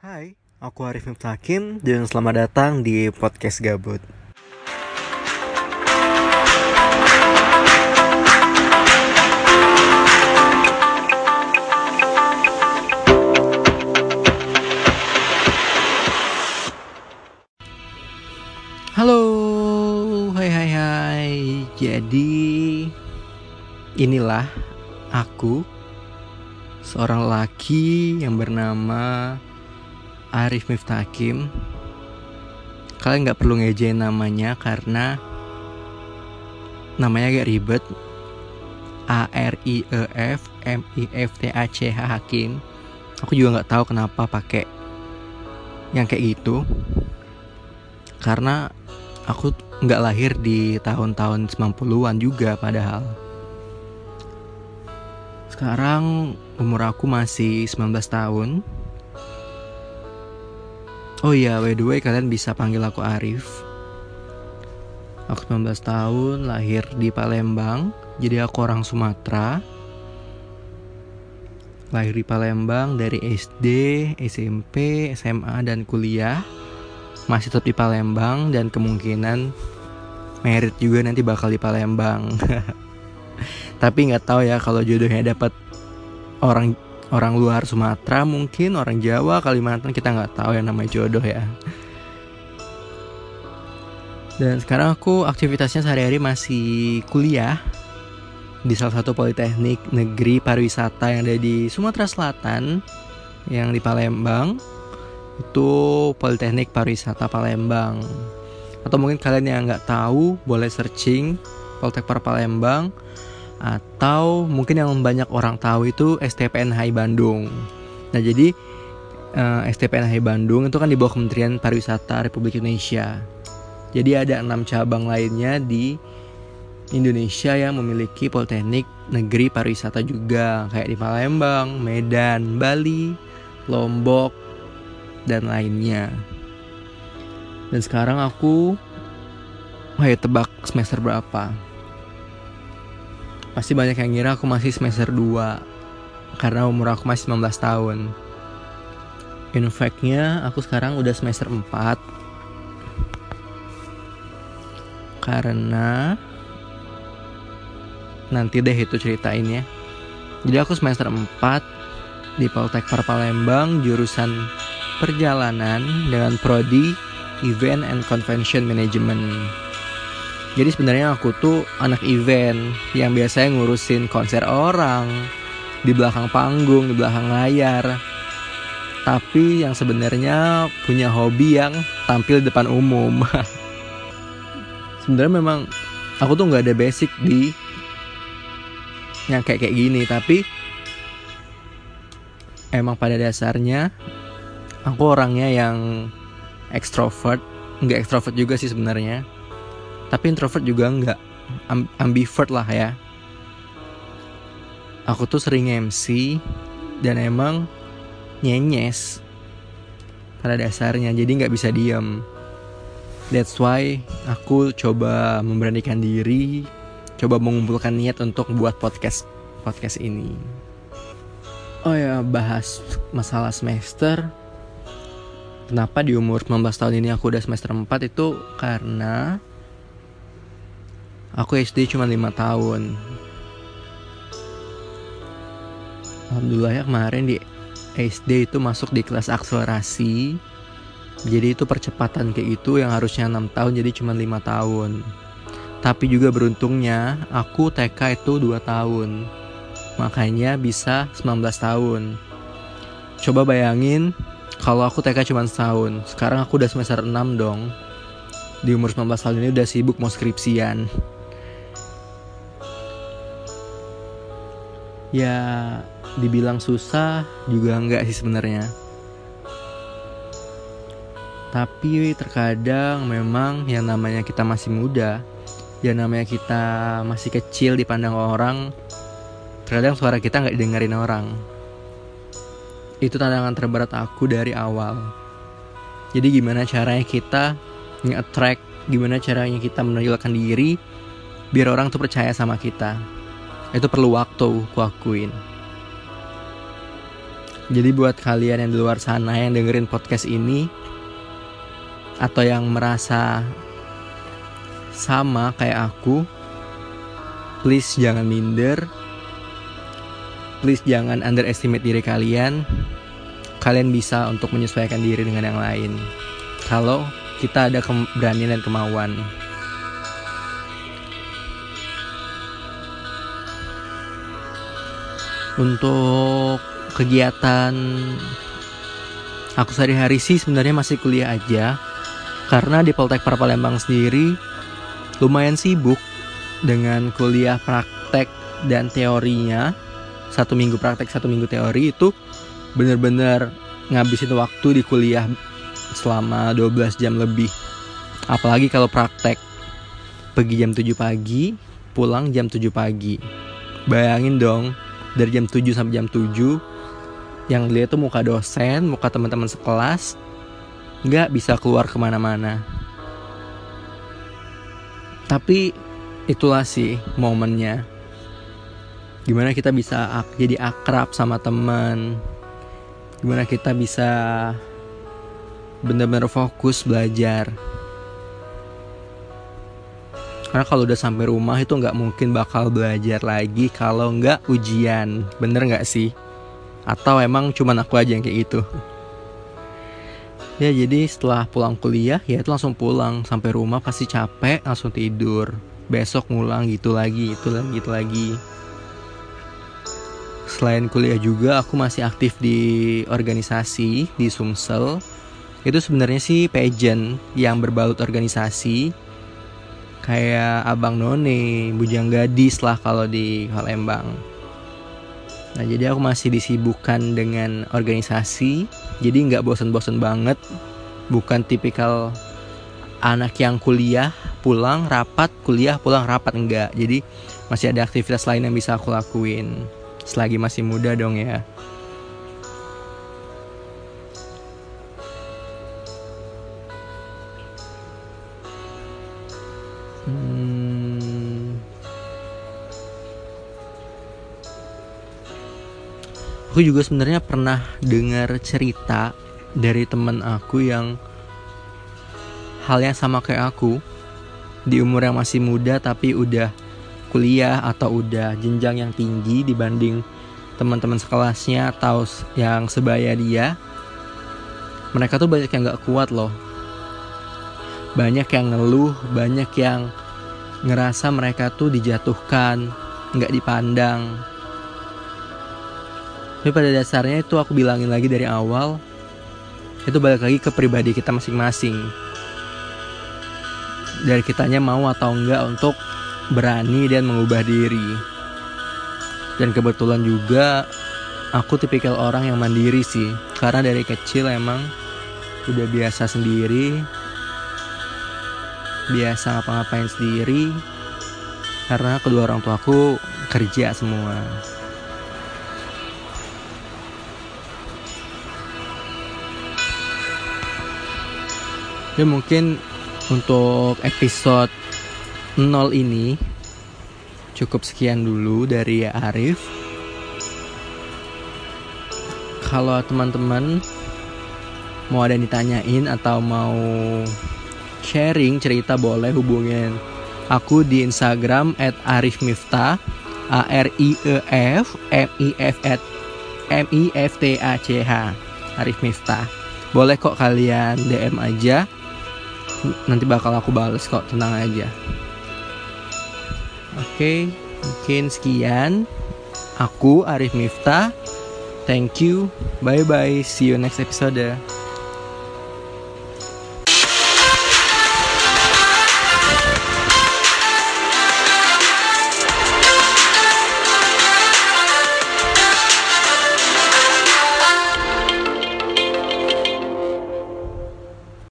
Hai, aku Arif Miftakim dan selamat datang di podcast Gabut. Halo, hai hai hai. Jadi inilah aku seorang laki yang bernama Arif Miftakim. Kalian nggak perlu ngejain namanya karena namanya agak ribet. A R I E F M I F T A C H Hakim. Aku juga nggak tahu kenapa pakai yang kayak gitu. Karena aku nggak lahir di tahun-tahun 90-an juga padahal. Sekarang umur aku masih 19 tahun. Oh iya, by the way kalian bisa panggil aku Arif. Aku 19 tahun, lahir di Palembang. Jadi aku orang Sumatera. Lahir di Palembang dari SD, SMP, SMA, dan kuliah. Masih tetap di Palembang dan kemungkinan merit juga nanti bakal di Palembang. Tapi nggak tahu ya kalau jodohnya dapat orang orang luar Sumatera mungkin orang Jawa Kalimantan kita nggak tahu yang namanya jodoh ya. Dan sekarang aku aktivitasnya sehari-hari masih kuliah di salah satu politeknik negeri pariwisata yang ada di Sumatera Selatan yang di Palembang. Itu Politeknik Pariwisata Palembang. Atau mungkin kalian yang nggak tahu boleh searching Politeknik Palembang atau mungkin yang banyak orang tahu itu STPNHI Bandung. Nah jadi eh, STPNHI Bandung itu kan di bawah Kementerian Pariwisata Republik Indonesia. Jadi ada enam cabang lainnya di Indonesia yang memiliki politeknik negeri pariwisata juga kayak di Palembang, Medan, Bali, Lombok, dan lainnya. Dan sekarang aku, ayo tebak semester berapa? Pasti banyak yang ngira aku masih semester 2 Karena umur aku masih 19 tahun. In fact-nya aku sekarang udah semester 4 Karena Nanti deh itu ceritain ya Jadi aku semester 4 Di Poltek Palembang Jurusan perjalanan Dengan prodi Event and Convention Management jadi sebenarnya aku tuh anak event yang biasanya ngurusin konser orang di belakang panggung, di belakang layar. Tapi yang sebenarnya punya hobi yang tampil depan umum. sebenarnya memang aku tuh nggak ada basic di yang kayak kayak gini, tapi emang pada dasarnya aku orangnya yang ekstrovert, nggak ekstrovert juga sih sebenarnya tapi introvert juga enggak ambivert lah ya. Aku tuh sering MC dan emang nyenyes pada dasarnya. Jadi nggak bisa diem. That's why aku coba memberanikan diri coba mengumpulkan niat untuk buat podcast podcast ini. Oh ya bahas masalah semester. Kenapa di umur 19 tahun ini aku udah semester 4 itu karena Aku SD cuma 5 tahun. Alhamdulillah ya kemarin di SD itu masuk di kelas akselerasi. Jadi itu percepatan kayak itu yang harusnya 6 tahun jadi cuma 5 tahun. Tapi juga beruntungnya aku TK itu 2 tahun. Makanya bisa 19 tahun. Coba bayangin kalau aku TK cuma setahun. Sekarang aku udah semester 6 dong. Di umur 19 tahun ini udah sibuk mau skripsian. Ya dibilang susah juga enggak sih sebenarnya. Tapi terkadang memang yang namanya kita masih muda yang namanya kita masih kecil dipandang orang terkadang suara kita nggak didengerin orang. Itu tantangan terberat aku dari awal. Jadi gimana caranya kita nge-attract gimana caranya kita menonjolkan diri biar orang tuh percaya sama kita itu perlu waktu ku akuin Jadi buat kalian yang di luar sana yang dengerin podcast ini atau yang merasa sama kayak aku, please jangan minder. Please jangan underestimate diri kalian. Kalian bisa untuk menyesuaikan diri dengan yang lain. Kalau kita ada keberanian dan kemauan. Untuk kegiatan aku sehari-hari sih sebenarnya masih kuliah aja. Karena di Poltek Palembang sendiri lumayan sibuk dengan kuliah praktek dan teorinya. Satu minggu praktek satu minggu teori itu bener-bener ngabisin waktu di kuliah selama 12 jam lebih. Apalagi kalau praktek pergi jam 7 pagi pulang jam 7 pagi. Bayangin dong dari jam 7 sampai jam 7 yang dilihat tuh muka dosen, muka teman-teman sekelas, nggak bisa keluar ke mana-mana. Tapi itulah sih momennya. Gimana kita bisa ak jadi akrab sama teman. Gimana kita bisa benar-benar fokus belajar. Karena kalau udah sampai rumah itu nggak mungkin bakal belajar lagi kalau nggak ujian. Bener nggak sih? atau emang cuman aku aja yang kayak gitu? Ya jadi setelah pulang kuliah ya itu langsung pulang. Sampai rumah pasti capek langsung tidur. Besok ngulang gitu lagi itu lagi gitu lagi. Selain kuliah juga aku masih aktif di organisasi di Sumsel. Itu sebenarnya sih pageant yang berbalut organisasi kayak Abang None, Bujang Gadis lah kalau di Palembang. Nah jadi aku masih disibukkan dengan organisasi Jadi nggak bosen-bosen banget. Bukan tipikal anak yang kuliah pulang rapat kuliah pulang rapat enggak. Jadi masih ada aktivitas lain yang bisa aku lakuin. Selagi masih muda dong ya aku juga sebenarnya pernah dengar cerita dari teman aku yang hal yang sama kayak aku di umur yang masih muda tapi udah kuliah atau udah jenjang yang tinggi dibanding teman-teman sekelasnya atau yang sebaya dia. Mereka tuh banyak yang gak kuat loh. Banyak yang ngeluh banyak yang ngerasa mereka tuh dijatuhkan nggak dipandang tapi pada dasarnya itu aku bilangin lagi dari awal itu balik lagi ke pribadi kita masing-masing. Dari kitanya mau atau enggak untuk berani dan mengubah diri. Dan kebetulan juga aku tipikal orang yang mandiri sih. Karena dari kecil emang udah biasa sendiri biasa ngapa-ngapain sendiri. Karena kedua orang tuaku kerja semua ya mungkin untuk episode 0 ini cukup sekian dulu dari Arif. Kalau teman-teman mau ada yang ditanyain atau mau sharing cerita boleh hubungin aku di Instagram at Arif Miftah A R I E F M I F at M I F T A C H Arif Miftah. Boleh kok kalian DM aja nanti bakal aku bales kok tenang aja. Oke mungkin sekian. Aku Arif Miftah. Thank you. Bye bye see you next episode